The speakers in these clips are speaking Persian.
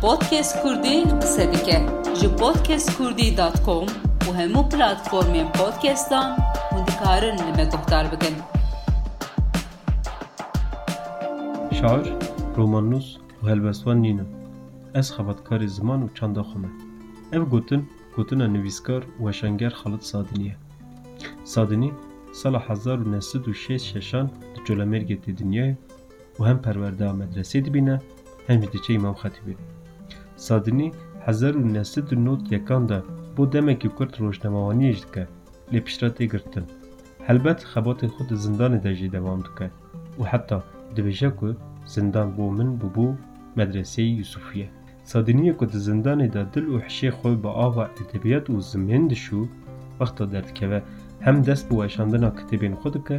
Podcast Kurdi qsedike ji podcastkurdî.com û hemû platformên podcastan hûn dikarin li me guhdar bikin. Şar, romanûs û helbestvan nînin. Ez xebatkarê ziman û çanda xwe. Ev gotin gotina nivîskar û weşenger Xalit Sadiniye. Sadinî sala hezar û nesid û şêst şeşan di Colemêrgê tê dinyayê û hem perwerdeya medresê dibîne hem ji diçe Îmam Xetîbê. Sadinî hezar û neh sed û nod yekan de bo demekî Kurd rojnemewaniyê jî dike lê piştre tê girtin. Helbet xebatê xwe di zindanê de jî dewam dike û heta dibêje ku zindan bo min bibû medreseyê Yusufî ye. Sadiniyê ku di zindanê de dil û hişê xwe bi ava edebiyat û zimên dişû wexta derdikeve hem dest bi weşandina kitêbên xwe dike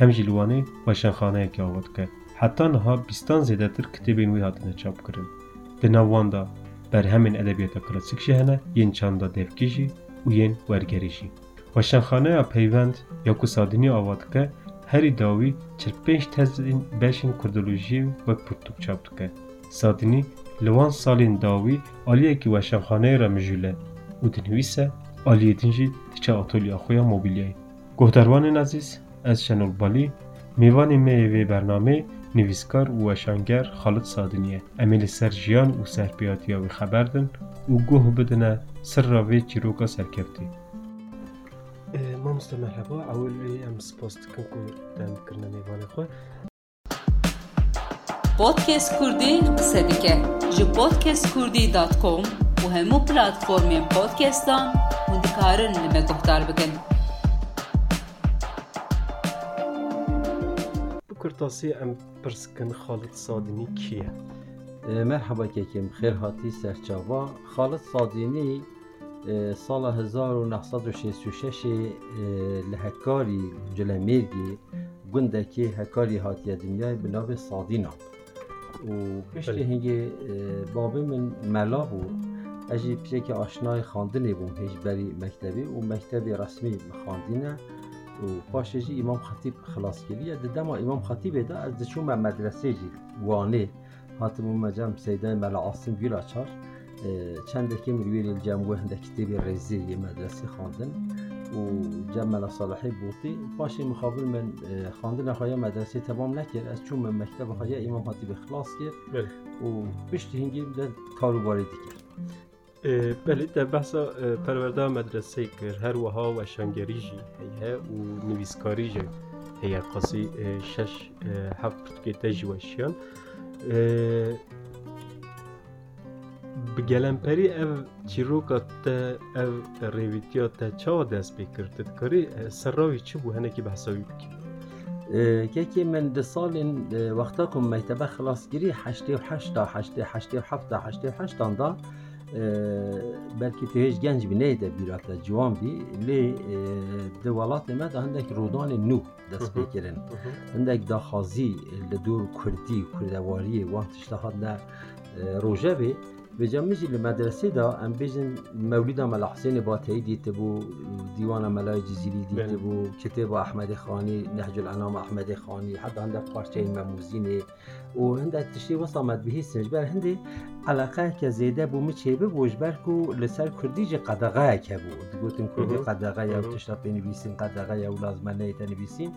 hem jî li wanê weşanxaneyekê ava dike. Heta niha bîstan zêdetir kitêbên wî hatine çapkirin. Di به نوانده بر همین ادبیات کلاسیک شهنه ین چنده دفکیشی و ین ورگریشی. وشنخانه یا پیوند یا کسادینی آوادکه هر داوی 45 تز این بشین کردولوژی و پرتوک چابدکه. سادینی لوان سالین داوی آلیه که وشنخانه را مجوله و دنویسه آلیه دینجی تیچه آتولی آخویا موبیلیه. گهدروان از شنول بالی میوانی میوی برنامه nivîskar û weşanger Xalit Sadinî ye. Em ê li ser jiyan û serpiyatiya wî xeber din û guh bidine sirra vê çîroka serkeftî. Mamoste merheba, wê em spas dikin ku dem dikirine mêvanê xwe. Podcast Kurdî qise dike ji podcastkurdî.com û hemû platformên podcastan hûn dikarin li me guhdar bikin. Em pirsikin Xalit Sadinî kî ye? مرحبا کیکم خیر هاتی سرچاوا خالد صادینی سال 1966 لهکاری جلمیرگی گندکی هکاری هاتی دنیای بناو صادینا و پشتی هنگی بابی من ملا بود اجی پیشه که آشنای خاندنی بوم هیچ بری مکتبی و مکتبی رسمی خاندینه و پاشجی امام خطیب خلاص کلیه دما امام خطیب دا از دچون مدرسه جی وانه هاتم مجم سیدای ملا عاصم گل açar چند که مرویر الجم و هنده کتاب رزی مدرسه خواندن. و جمع صالحی بوتی پاشی مخابل من خواندن خواهی مدرسه تمام نکرد. از چون من مکتب خواهی امام خطیب خلاص کرد و پشت هنگی ده کاروباری دیگر. بله در بحثا پرورده مدرسه کر هر وها و شنگری جی هیه و نویسکاری جی هیه قاسی شش هفت که تجی وشیان بگلمپری او چیروکا تا او ریویتیا تا چا دست بکردت کاری سراوی چی بو هنکی بحثاوی بکن یکی من ده سال وقتا کم میتبه خلاص گیری هشتی و هشتا هشتی هشتی و هفتا هشتی و هشتان دا hêj genc bî neyê de bîrate ciwan bî lê di welatê me de hindek rodanê nû dest pê kirin hindek daxwazî li dûr Kurdî kurdewariyê wan tişta hat ne rojevê بجمجي المدرسة دا ام بيجن مولدا ملا حسين باتي دي تبو ديوان ملاي جزيري دي تبو كتاب احمد خاني نهج الانام احمد خاني حتى عندك بارشين مموزيني وعندك تشتي وصمت به سنجبر هندي علاقه که زیده بو مچه به وجبر کو لسر کردی جه قدغه که بو. گوتن کردی قدغه یا تشتا بنویسین قدغه یا لازمانه تنویسین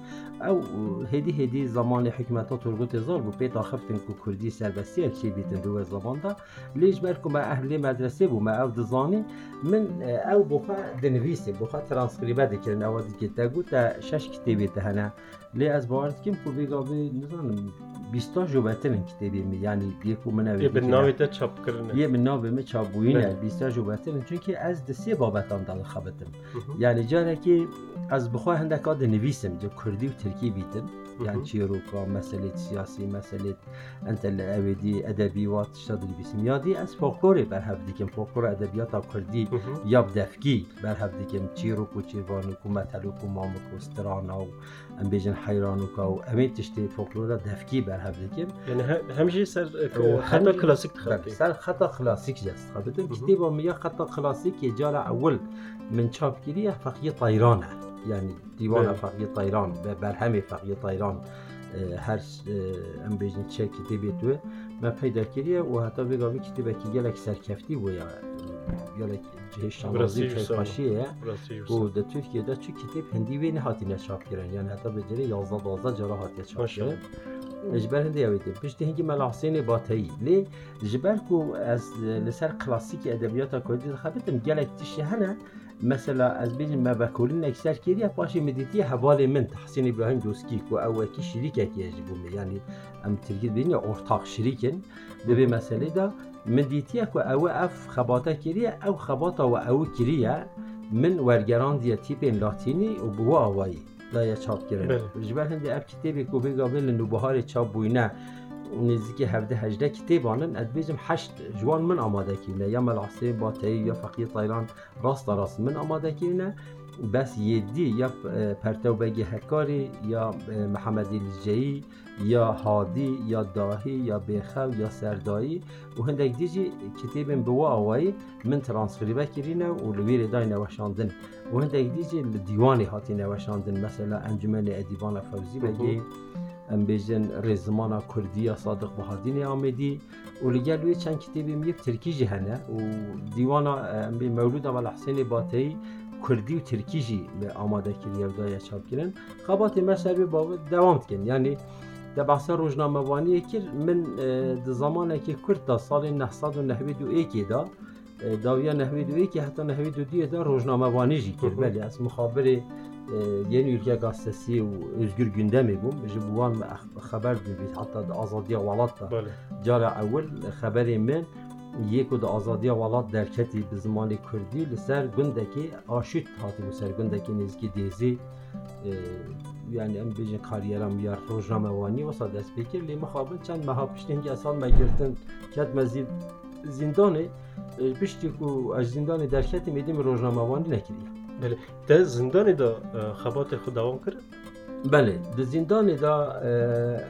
او هدی هدی زمان حکمتا ترگوت زار بو. پیتا خفتن کو کردی سربستی اکشی بیتن دو زمان دا. لیش بر کو ما اهل مدرسه بو. ما او دزانی. من او بخوا دنویسی بخوا ترانسکریبه دکرن او دیگه تا گوت شش کتابی تهنه لی از باورد کم کو بیگا بی نزانم بیستا جوبتن کتابی می. یعنی یکو من به ناوی چاپ کرنه یه من ناوی می چاپوینه بیستا جوبتن چون که از دسی بابتان دل خبتم. یعنی جاره که از بخواه هنده که نویسم جو کردی و ترکی بیتم. يعني تيروكا مسألة سياسي مسألة أنت الأبدي أدبي الاودي أدبيات تشتغل بسميادي از فولكلوري برهف ديكم فولكلور أدبياتا كردي ياب دفكي برهف ديكم تيروك و تيروانوك و متلوك و مامك و سترانا و ام بيجن حيرانوك و أمين تشتي فولكلور دفكي برهف ديكم. يعني همجي سر أه، خطأ كلاسيك تخبي سر خطأ كلاسيك جاست. خبتن كتابه ميا خطأ كلاسيك يجال أول من شاب كيريه فقية طيرانة. E. Yani dîwana feqiyê tayran ve berhemê feqiyê tayran her em bêjin çê kitêbê tu من پیدا کردیه و حتی بگاوی کتابه که گلک سرکفتی بو یا گلک جه شانازی برسی که یوسف. خوشیه. راستی و در ترکیه دا چو کتاب هندی وی نهاتی نشاب کردن. یعنی حتی به جره 11 12 جرا هاتی چاپ. کردن. جبر هندی اویده پشت هنگی ملا حسین باتایی لی جبر کو از لسر کلاسیک ادبیات کردی خبتم گلک تشی هنه. مثلا از بین ما بکولین اکثر کردی پاشی مدیتی حوال من تحسین ابراهیم دوسکی کو او کی شریک کی یجبو یعنی ام ترکید بین ارتاق شریکن. به مسئله دا مدیتی کو او اف خباته کریه او خباته و او کریه من ورگران دیا تیپ لاتینی و بوا آوایی. دا چاپ کرن بله. جبر هندی اف کتابی کو بگابل نوبهار چاپ بوینه نزدیک هفده هجده کتابانن ادبیجم هشت جوان من آماده کینه. یا ملعصه باتی یا فقیه تایلان راست راست من آماده کینه. بس یدی یا پرتو بگی هکاری یا محمد الجایی یا هادی یا داهی یا بیخو یا سردایی. و هندک دیجی کتابم بوا آوایی من ترانسفریبه کرینه و لویر دای نوشاندن. و هندک دیجی دیوانی هاتی نوشاندن. مثلا انجمن ادیبان فوزی بگی. ام بیژن رزمانا کردی صادق بهادین آمدی و لگل وی چند کتابیم یک ترکیجی هنه و دیوانا ام بی مولود اول حسین باتی کردی و ترکیجی به آماده کردی و دای چاپ کردن خبات مثلا به باب دوام کن یعنی در بحث روزنامه وانی که من اه، در زمانی که کرد تا سال 991 دا داویا 91 حتی 92 دا روزنامه وانی جی کرد. ولی از مخابر Ee, yeni ülke gazetesi u özgür gündemi bum. Ji buwan me xeber dibît heta di azadiya welat da. Cara ewil xeberê min yê ku di azadiya welat derketî bi zimanê Kurdî li ser gundekî aşît hatî bu ser gundekî nêzîkî dêzî e, yani em bêjin kariyera miyar rojname wanî wisa destpêkir lê mixabin çend meha piştên gesan me girtin ket me zindanê e, piştî ku ez zindanê derketim êdî min rojname wanî. ده زندانی دا خبات خود دوام کرد؟ بله. د زندان دا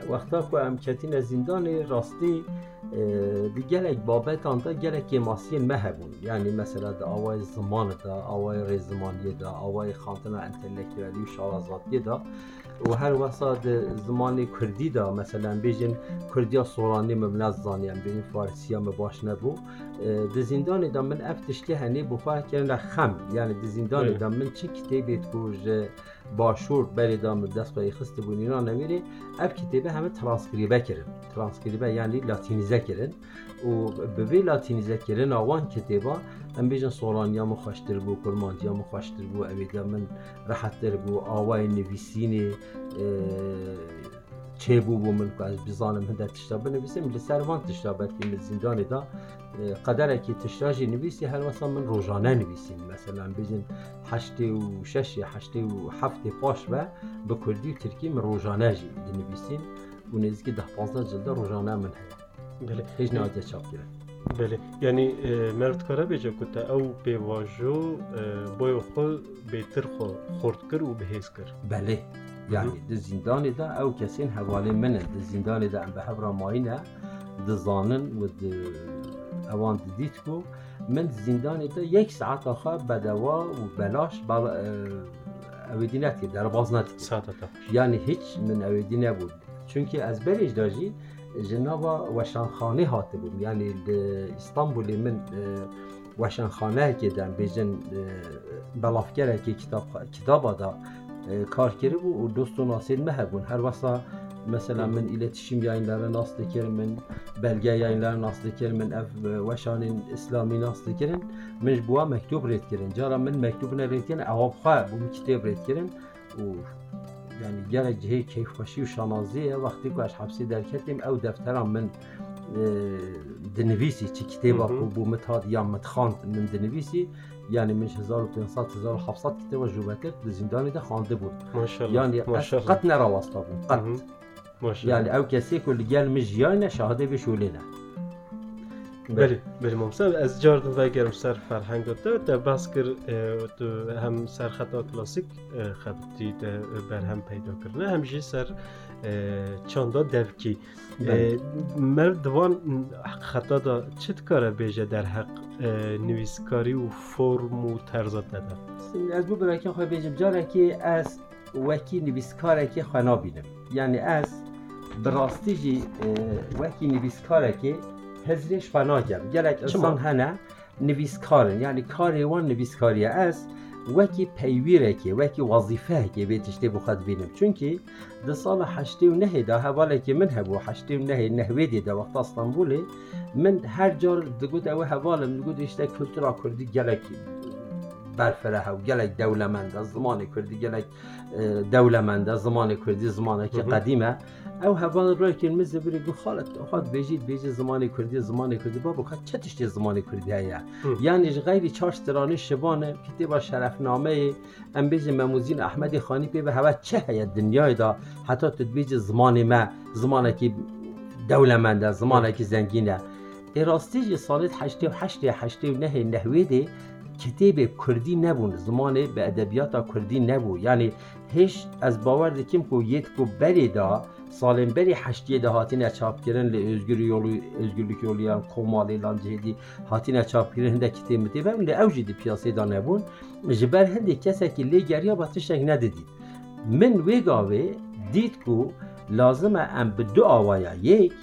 وقتا که کتین زندان راستی دی گلک بابتان دا گلک ماسی مهبون یعنی مثلا دا آوای زمان دا آوای رزمانی دا آوای خانتنا انتلیکتوالی و شاوازاتی دا. و هر وسا د زمان کردی دا مثلا بیجن کردیا سورانی مبنز زانیم بیجن فارسی هم باش نبو اه، د زندان دا من افتشتی هنی بخواه کرن خم یعنی د زندان. دا من چه کتابی تو باشور بری دام دست به خست بون اینا نمیره اف کتابه همه ترانسکریبه کردن ترانسکریبه یعنی لاتینیزه کردن و به وی لاتینیزه کردن آوان کتابه هم بیجن سورانیا مو خوشتر بو کرمانجیا مو خوشتر بو اویدا من راحتتر بو آوای نویسینی چه بو بو من که از بزانم هنده تشتا بنویسم لسر وان تشتا بلکه من زندان دا اه، قدره که تشتاجی نویسی هر واسه من روزانه نویسیم مثلا بجن هشتی و شش هشتی و هفت پاش و به کردی و ترکی من روزانه جی نویسیم و نزدیک ده پانزده جلده روزانه من هست بله هیچ نهایت چاپ کرد بله یعنی اه، مرد کاره بیجا کتا او به واجو اه، بای خود بهتر خو يعني الزندان ده أو كاسين حواله من الزندان ده عم بحبره ماينه دزانن ود اوان ديتكو من الزندان ده يك ساعة خا بدوا وبلاش بل اوديناتي دربازناتي ساعة يعني هيك من اودينا بود چونكي از بريج داجي جنابا وشانخانه هاتبم يعني اسطنبول من وشانخانه كدن بيجن بلافكره كتاب كتابه دا کارکری بو و دوست و ناصر مهبون هر وسا مثلا iletişim yayınları nasıl dikirim, من belge yayınları nasıl dikirim, من ev veşanin İslami nasıl dikirim, من بوا مکتوب رید کرن جارا من مکتوب نه رید کرن اواب خواه بو مکتب yani gene cihê keyfxweşî û şanaziyê wextî ku eş hepsê derketêm ew defteran min dinivîsî çi kitêba ku bû mit hat ya mit xand يعني من هزار و تنصات هزار و حفصات كي توجهات للزندان ده خان دبور ما شاء الله يعني ما شاء الله قطنا رواس طبعا قط. ما شاء الله يعني أو كسيك اللي قال جاينا شهاده بشولينا بله بله ممسن از جاردن و گرم سر فرهنگ تو ده بس کر تو هم سر خطا کلاسیک خبتی ده بر هم پیدا کرنه هم جی سر چاندا بله. مرد دوان خطا دا چت کاره بیجه در حق نویسکاری و فرم و طرزات داده Ez bu belki xwe bêjim carekê ez wekî nivîskarekê xwe nabînim. Yani ez براستی جی اه، وکی نویسکاره که هزرش فنا کرد گلک انسان هنه نویسکارن. یعنی کاری وان نویسکاری است. وکی پیویره که وکی وظیفه که بیتشتی بخواد بینم. چونکی ده سال هشتی و حواله که من هبو هشتی و دی ده وقت استانبولی من هر جار دگود او حوالم دگود اشته کلتورا کردی گلک برفره و گلک دولمند از زمان کردی گلک اه، دولمند از زمان کردی زمانه که. قدیمه. او حوال رو که مزه بری گو خالت خود بیجید بیجید زمان کردی زمان کردی. بابا خود چه تشتی زمان کردی هیا؟ یعنی غیر چارش ترانه شبانه کتی با شرفنامه. ام بیج مموزین احمد خانی پی به هوا چه هیا دنیای دا؟ حتی تدبیج زمان ما زمانه که دولمنده زمانه که زنگینه. راستی سالت هشتی و هشتی هشتی و نه نهوی کتاب کردی نبود زمانه به ادبیات کردی نبود. یعنی هیچ از باور دکم کو یت کو بریدا سالم بری حشتی ده هاتی نچاپ کردن لیزگری یولی لیزگری یولیان کمالی لانجیدی هاتی نچاپ کردن ده کتاب می دیم ولی اوجی دی پیاسی دان نبود. جبر هندی کسی که لیگری آبادش نگ ندیدی من ویگاهی دید کو لازمه ام به دو یک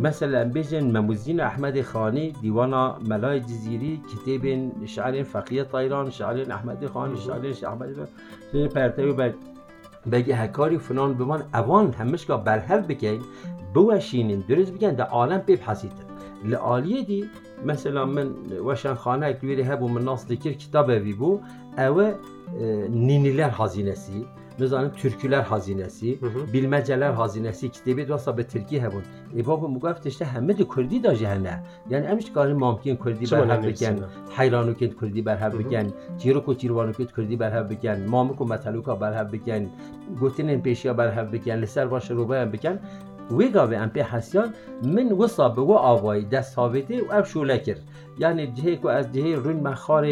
مثلا بيجن مموزين احمد خاني ديوانا ملاي جزيري كتاب شعر فقيه طيران شعر احمد خاني شعر احمد پرتوی بر بگی هکاری فلان بمان. اوان همش که برهف بکن بوشینین درست بگن در عالم ببحثیتن لعالیه دی مثلا من وشن خانه اکویری هبو من ناس کتاب وی بو اوه نینیler hazinesi نزانم türküler hazinesi Hı hı. bilmeceler hazinesi kitabı دوستا به ترکی هبون ای بابا مگفت تشته همه دو کردی دا جهنه یعنی امش کاری ممکن کردی چه برهف معنی بکن نویسینه؟ حیرانو که کردی برهف Mhm. بکن چیرو کو چیروانو که کردی برهف بکن مامو کو متلوکا برهف بکن گوتنین پیشیا برهف بکن لسر باش روبه هم بکن وی گاوه ام پی حسیان من وصا به و آوای دست ثابته و اب شوله کرد یعنی جهه کو از جهه رون مخار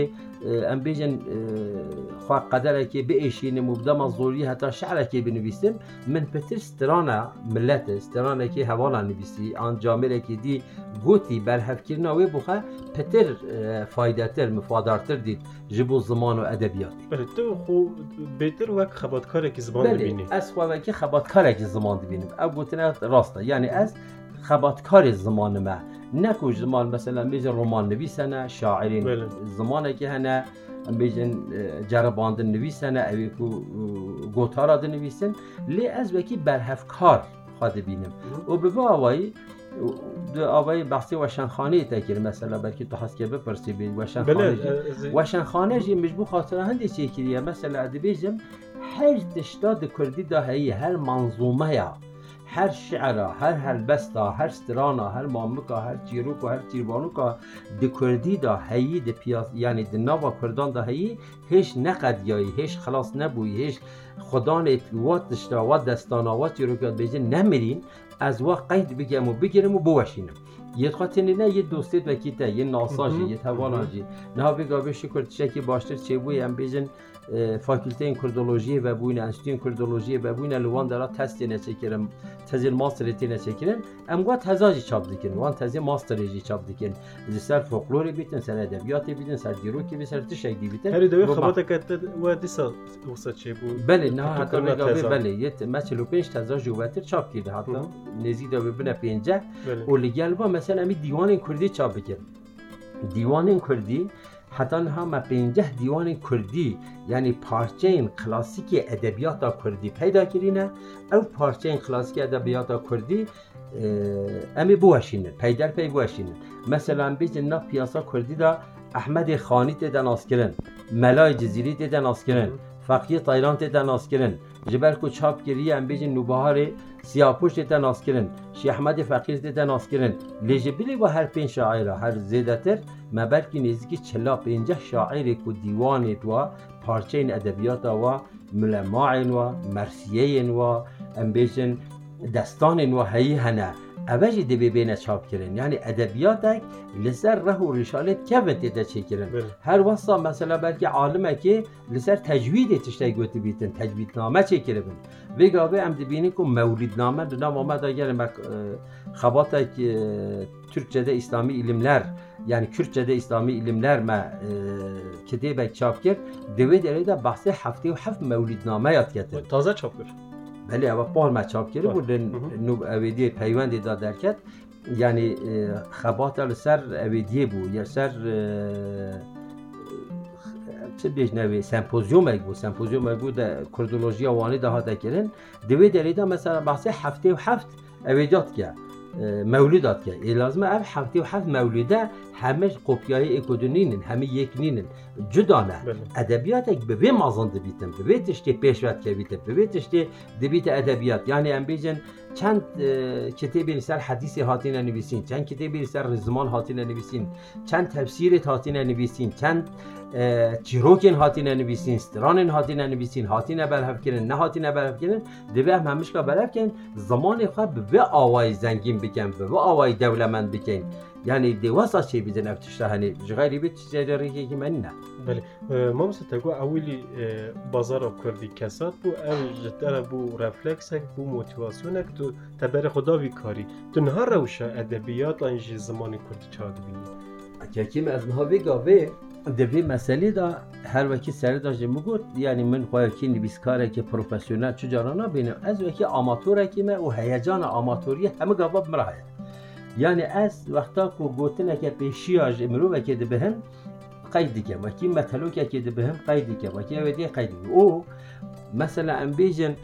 ام بیجن خواه قدره که مبدم از زوری حتی شعره که بنویسم. من پتر سترانه ملت سترانه که حوالا نویسی. آن جامعه که دی گوتی برهف کرنا وی بخواه پتر فایده تر مفادارتر دید جبو زمان و ادبیات بله تو خو بهتر وک خباتکاره که زبان ببینی از خواهی خباتکار که زمان ببینیم او گوتنه راسته یعنی از خباتکار زمان ما نکو زمان مثلا بیجن رمان نویسنه شاعرین. زمانه که هنه بیجن جرباندن نویسنه اوی کو گوتارا نویسن لی از وکی برهفکار خواد بینیم و به آوایی دو آوایی بحثی وشنخانه تکیر مثلا بلکه تو هست که بپرسی بید وشنخانه جی- از- وشن خانه جی مجبور خاطر هندی چی کریه مثلا ادبیجم هر تشتا کردی دا هی هر منظومه یا هر شعرا هر هلبستا هر سترانا هر مامکا هر چیروکا هر چیروانوکا د کردی دا هی د پیاس یعنی د ناوا کردان دا هی هیچ نقد یایی هیچ خلاص نبوی هیچ خدا نیت وات دشتا وات دستانا وات چیروکا بیجه نمیرین از وا قید بگم و بگیرم و بوشینم. یه خاطر نه یه دوستت وکیته یه ناساجی. یه تواناجی نه به شکر. تشکی باشتر چه بوی ام بیجن فاکولته کردولوژی و بوین انستیتوی کردولوژی و بوین لوان دارا تستی نچکرم تزیل ماستر تی نچکرن ام گوه تزاجی چاپ دیکن. وان تزیل ماسترجی چاپ دیکن. زی سر فولکلوری بیتن سر ادبیاتی بیتن سر دیروکی بی سر تشک دی بیتن. هری دوی خباتا کت و دیسا وسط چه بود؟ بله نه حتی تزا. بله یه ما 45 تزا جوبتر چاپ کرده حتی. نزی و لگل با مثلا می دیوان کردی چاپ بکن دیوان کردی حتی هم پنجه دیوان کردی یعنی پارچه کلاسیک ادبیات کردی پیدا کرینه او پارچه کلاسیک ادبیات کردی امی بوشینن پیدر پی بوشینن مثلا بیجن نا پیاسا کردی دا احمد خانی تیدن آسکرن ملای جزیری تیدن آسکرن. فقیه تایران تیدن آسکرن جبر کو چاپ گیری ام بیجن نوبهار سیاپوش تیدن آسکرن شیخ احمد فقیر تیدن آسکرن لجبلی و هر پین شاعره هر زیدتر ما بلکی نزدیکی چلا پنجه شاعری کو دیوان و پارچه این ادبیات و ملماع و مرسیه و ام بیجن دستان و هی هنه اوجی دی ببینه چاپ کرن. یعنی ادبیاتک لسر ره و رشالت کبت ده چه کرن. بله. هر واسطه مثلا بلکه عالمه که لسر تجوید تشتی گوتی بیتن تجوید نامه چه کرن. ویگا به ام دبینی که مولید نامه دو نام آمد اگر خباتک Türkçe'de İslami ilimler yani Kürtçe'de İslami ilimler me e, kitebe çap kir devet de bahsi hafte ve hafte mevlidname yad getir. تازه چاپ کرد. بله پال ما چاپ کرده بود. نوب اویدی پیوند دا درکت یعنی خبات سر اویدی بود یا سر چه بیش نوی سمپوزیوم اگ بود سمپوزیوم اگ بود کردولوژی وانی ده هاته کرن. دوی دلیدا مثلا بحث هفته و هفت اویدات که اه، مولودات که. لازمه اف هفته و هفت مولوده همه قوپیای اکودونینن همه یک نینن جدا نه بله ادبیاتك ببي مازن دبیتن ببي تشتي پیشوت که بیتن ببي تشتي دبیت ادبیات. یعنی ام بیجن چند کتابی سر حدیث هاتین نویسین چند کتابی سر زمان هاتین نویسین چند تفسیر هاتین نویسین چند چیروکین هاتین نویسین استرانین هاتین نویسین هاتین برهف کنن نه هاتین برهف کنن دوی هم همش که برهف زمان خود به آوای زنگین بکن به آوای دولمند بکن. یعنی دواسا چی بیدن؟ افتشته هنی جغیری بیت چیزی که من نه؟ بله. ما مثل اولی اه، بازار کردی کسات بو او جدر بو رفلکسک بو موتیواسیونک تو تبر خدا وی کاری تو نها روشا ادبیات لانجی زمان کردی چا دبینی که از نها بگاوه دوی مسئله دا هر وکی سر دا جمو یعنی من خواهی که نویسکاره که پروفسیونل چجارانا بینم. از وکی آماتوره که من و هیجان آماتوری همه گاباب مراه یعنی از وقتا که گوتنه که پیشیاج امرو که بهم قید دیگه وکی مطلو که ده بهم قید دیگه وکی ودی قید او مثلا ام بیجن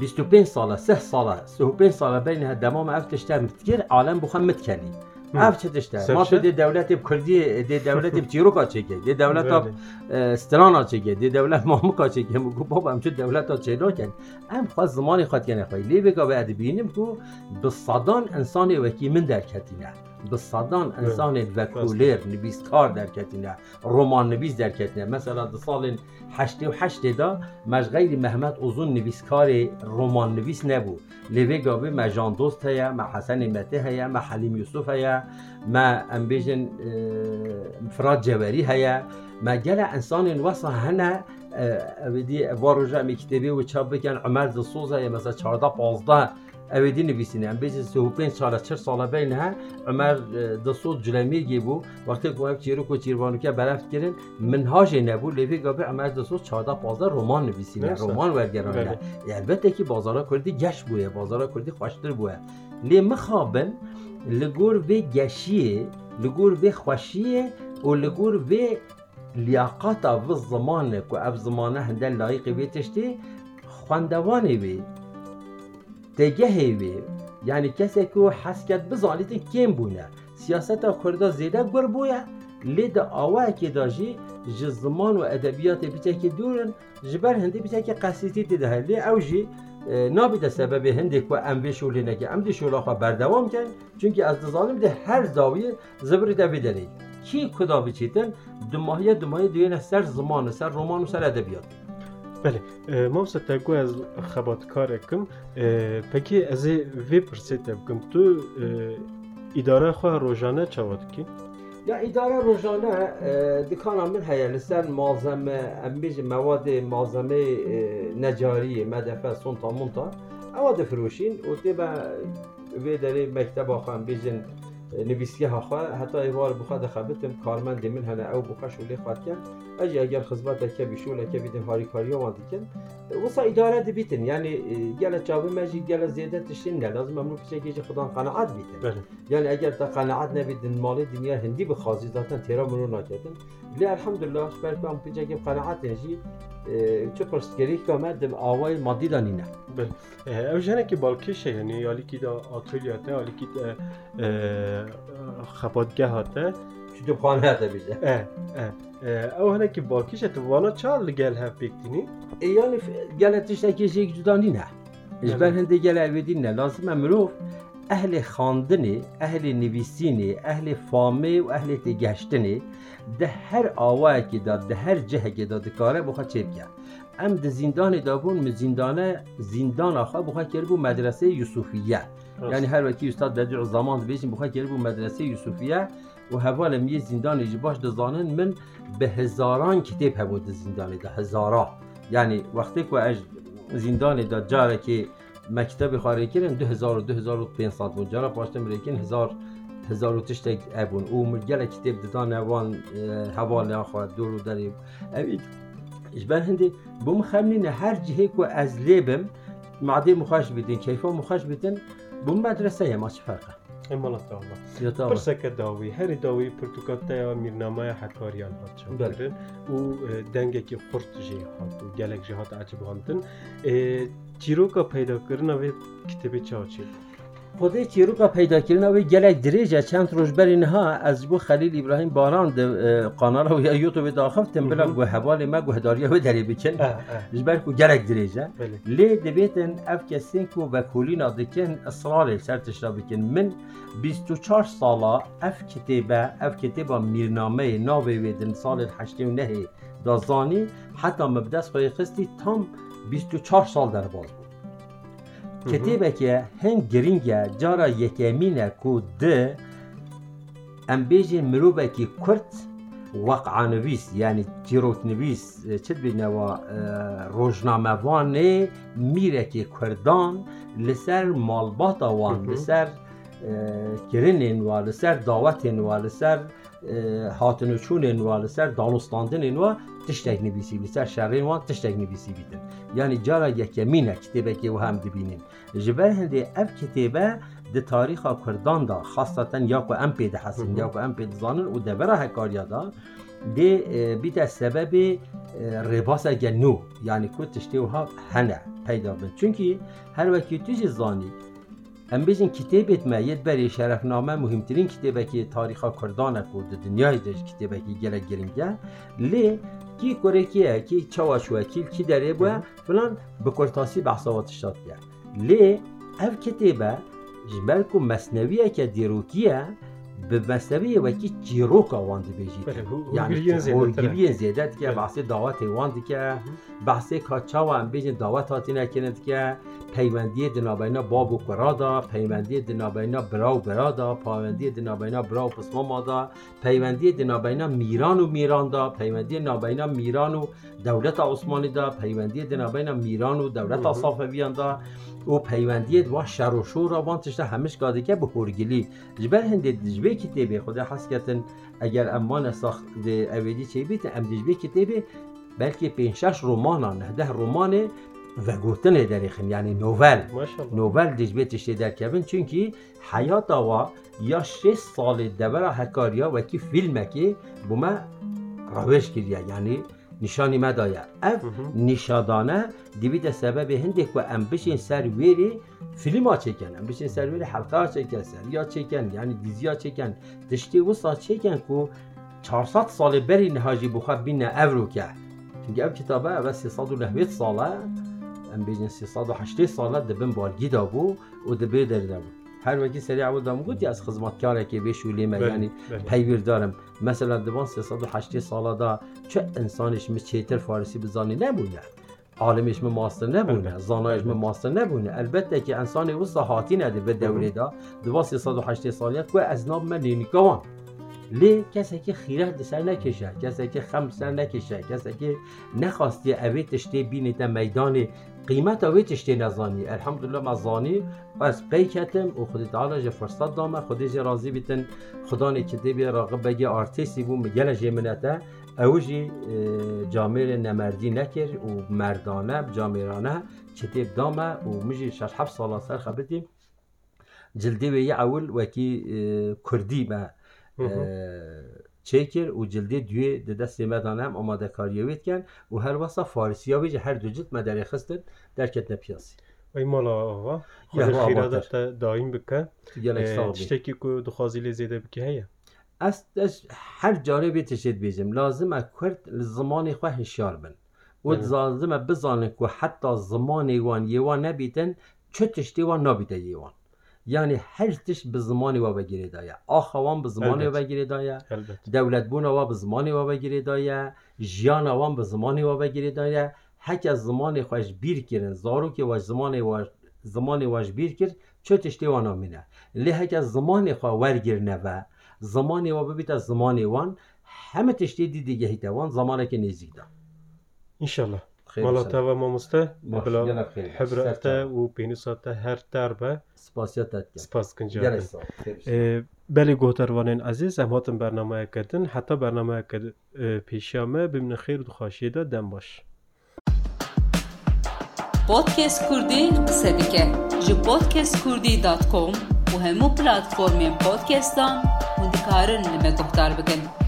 25 ساله 3 ساله 35 ساله بین دمام افتشتر متگر عالم بخوام متکنی. اف چه دشته ما؟ تو دی دولت کردی دی دولت چیروکا چگه دی دولت بله. استرانا چگه دی دولت ماموکا چگه مگو بابا هم چه دولت چه کن ام خواست زمانی خواهد کنه خواهی لی بگا به ادبینیم کو به صدان انسان وکی من در کتینه. به صدان انسان وکولر نویسکار در کتینه رمان نویس در کتینه مثلا در سال 88 دا مش غیر محمد اوزون نویسکار رمان نویس نبود. لیوی گاوی ما جان دوست هیا ما حسن مته هیا ما حلیم یوسف هیا ما ام بیجن اه، فراد جواری هیا. ما گل انسان اه، اویدی واروجا می کتابی و چاپ بکن. عمر دسوز هیا مثلا 14 15 اویدی نویسینه ام بیجن 35 ساله 40 ساله بین ها عمر اه، دسوز جلمیر گیبو وقتی که اف چیرو کو چیروانو که برفت کردن منهاج نبو لیوی گاوی عمر دسوز 14 15 رمان نویسینه درسته. رمان ورگرانه بله. البته که بازارا کردی گشت بوده بازارا کردی خوشتر بوده لی مخابن لگور و گشیه لگور و خوشیه و لگور و لیاقتا و زمانه که اف زمانه هندن لایق وی تشتی خواندوانی وی تگهی وی یعنی کسی که حس کرد بزانیت کم بونه؟ سیاست کرده زیده گر بویه؟ لی دا آوه که داجی جی زمان و ادبیات بیته که دورن جبر هندی بیته که قصیتی دیده. لی او جی نابیده سبب هندی که ام بشولی نگه. ام دی شولا خواه بردوام کن چونکه از دزانم ده هر زاویه زبری ده بدنی کی کدا بچیتن دو ماهیه دو ماهیه دوینه سر زمان سر رمان و سر ادبیات. بله اه، ما مثل تگو از خباتکار کم اه، پکی از وی پرسیت بکم تو اه، اداره خواه روزانه چاواد کی؟ یا اداره روزانه اه، دکان من هیا لسر مازمه ام بیج مواد مازمه اه، نجاری مدفع سونتا مونتا اواد فروشین و تیبا وی داری مکتب آخوا ام بیجن نویسگه خواه حتی ایوار بخواه دخبتم کارمند من هنه او بخواه شولی اجی اگر خدمت که بیشول که بیدن هاری کاری آمد کن وسا اداره دی بیتن یعنی گل چاوی مجی گل زیاده تشتین نه لازم امرو پیشه که خدا قناعت بیتن بله یعنی اگر تا قناعت نبیدن مال دنیا هندی بخوازی ذاتا تیرا منو نکردن لی الحمدلله شبر کنم پیجا که قناعت نجی چه پرسگری که آمد دم آوای مادی دانی نه بله اه، او جنه که بالکشه یعنی یالی که هده بیجا اه اه اه، او هنه که بالکشه تو وانا چال لگل هف بکتینی؟ یعنی گلتش نکیش یک جدانی نه اجبر هنده گل الویدی نه لازم امروف اهل خواندنی اهل نویسینی اهل فامه و اهل تگشتنی ده هر آوه که داد ده هر جه که داد کاره بخواه چه بکن ام ده زندان دابون می زندانه زندان آخواه بخواه کرد بو مدرسه یوسفیه یعنی هر وکی استاد بدیع زمان بیشین بخواه کرد بو مدرسه یوسفیه و حوالا میه زندان جی باش دزانن من به هزاران کتاب هبود زندان ده هزارا یعنی خارج کردن دو هزار و دو هزار و پینصد بود. جاره پاشتم ریکن هزار هزار و تشتک ابون او مرگل کتاب ددان اوان حواله آخوا دور و داری اوید اجبر هندی بوم خمنین هر جهه که از لیبم معده مخاش بیدین کیفا مخاش بیدین بو مدرسه ما چه فرقه؟ مالا تاوا یا تا پرسکه داوی هر داوی پرتوکات یا میرنامه حکاریان هات بله. کردن و دنگه که خورد جی هات و گلک جی هات عجب هاندن چیروکا پیدا کردن و کتابی چا چی خودی چیروکا پیدا کردن و گلک دریجه چند روز بر اینها از بو خلیل ابراهیم باران قناه و یا یوتیوب داخفتم بلا. گو حوال ما گو هداریا و دری اه جبر کو گلک دریجه. بله. لی دبیتن اف کسین کو و کولینا دکن اصرار سر تشرا بکن. من 24 سالا اف کتابه اف کتابه میرنامه ناوی ویدن سال 89 دازانی حتی مبدس خوی خستی تام 24 سال در باز بود. کتابه که هنگ گرینگه جارا یکمینه کو ده ام بیجین مروبه که کرد وقع نویس یعنی تیروک نویس چت بینه و روزنامه وانه میره که کردان لسر مالباتا وان مهم. لسر کرنین و لسر دعوتین و هاتنوچونین و لسر دانستاندنین و تشتک نویسی لسر شرین وان تشتک نویسی بیدن یعنی جارا یکمینه کتابه که و هم دبینین جبر هنده اف کتابه د تاریخ کردان دا خاصتا یا کو ام پی ده حسن. یا کو ام پی ده زانن و دبره هکاریا دا ده بیت سبب رباس گنو یعنی کو تشتی و ها هنه پیدا بن چونکی هر وکی توی زانی ام بیجین کتابت ما ید بری شرفنامه مهمترین کتابه که تاریخ کردان کو د دنیای دش کتابه که گله گرینگه لی کی کره کیه کی چوا شو کی داره بو. فلان به کرتاسی بحثات شاد کرد لی اف کتابه جبر کو مصنویه که دیروکیه به مصنوی وکی جیروک آوانده بیجید بله یعنی هورگیری زیاده که. بحث دعوت واند که بحث کاچا و هم بیجن دعوت هاتی نکند که پیوندی دنابینا باب و کرادا پیوندی دنابینا برا و برادا پیوندی دنابینا برا و پسما دا پیوندی دنابینا میران و میران دا پیوندی نابینا میران و دولت عثمانی دا پیوندی دنابینا میران و دولت. صافویان دا و پیوندی دوا شر و شور را وانتش ده همش گاده که به هورگلی جبر هنده دجبه کتابه خدا حس کتن اگر امان ساخت ده اویدی چه بیت ام دجبه کتابه بلکه پنج شش رمان نه ده رمان و گوتن دریخن یعنی نوول. نوول دجبه تشتی در کبن چونکی حیات آوا یا شش سال دبر هکاریا و کی فیلم که نشانی مدایه. اف مهم. نشادانه دیوید سبب هنده که ام بشین سر ویری فیلم ها چکن ام بشین سر ویری حلقه ها چکن سری ها چکن یعنی دیزی ها چکن. تشتی وسطا چکن که 400 سال بری نهاجی بخواه بین اورو که. چونکه او کتابه اول 390 ساله. ام بیجن 380 ساله دبن بالگی دا بو و دبه در دا بو. هر وکی سری اول دام گوتی از خدمتکاره که بشولی ما بله، یعنی بله. پیویر دارم. مثلا دوان 380 ساله دا چه انسانش می چیتر فارسی بزانی نبونه عالمش می ماستر نبونه البته. زانایش می ماستر نبونه البته که انسان وسط هاتی نده به دوره دا دوان 380 ساله که از ناب من نینیکوان لی کسی که خیره سر نکشه کسی که خم سر نکشه کسی که نخواستی اوی تشتی بینیت میدان قیمت اوی تشتی نزانی. الحمدلله ما زانی. و از پی کتم و خود تعالی جه فرصت دامه خودی جه راضی بیتن. خدا نکده بی راقب بگی آرتیسی بو مگل جه منته. او جی نمردی نکر و مردانه جامعرانه چتیب دامه و مجی شش هفت ساله سر خبتیم جلدی و یه اول وکی کردی به چکر و جلدی دوی د دست مدانه هم آماده کاریویت کن و هر واسه فارسی ها بیجه هر دو جلد مداری خستن در کتن پیاسی ای مالا آقا خود خیرادت تر. دایم بکن بی تشتکی که دخوازی لزیده بکی هیا از هر جاره تشید بیجم لازم کرد زمان خو هشیار بن و. لازم بزانه که حتی زمان وان یوان نبیتن چه تشتی وان نبیده یوان یعنی هر تش به زمانی و بگیری دایا آخوان به زمانی و. بگیری البته. دولت زمانیەوە بەگیری دایە ژیان ئەوان بە زمانیەوە بەگیری دایە هەکە زمانی بیرکردن زارۆکی وەش زمانی وەش زمانی وەش بیر کرد چۆ تشتێوان نامینە لێ هەکە زمانی خوا وەرگرنەوە زمانیەوە ببیتە زمانی وان هەمە تشتی دیدیگەهیتەوان زمانێکی نێزیکدا انشالله مالا تا و مامسته باش، بلا گلک خیر. حبرته سر و پینوساته هر دربه سپاسیاتت سپاس گەلک کنجا ساڵ. خیر. بله گوهتروانین عزیز هم هاتم برنامه کردن حتی برنامه کرد پیشیامه بمن خیر و خواشیده دم باش. پۆدکێست کوردی قسە دیکە ji podcastkurdî.com û hemû platformên podcastan hûn dikarin li me guhdar bikin.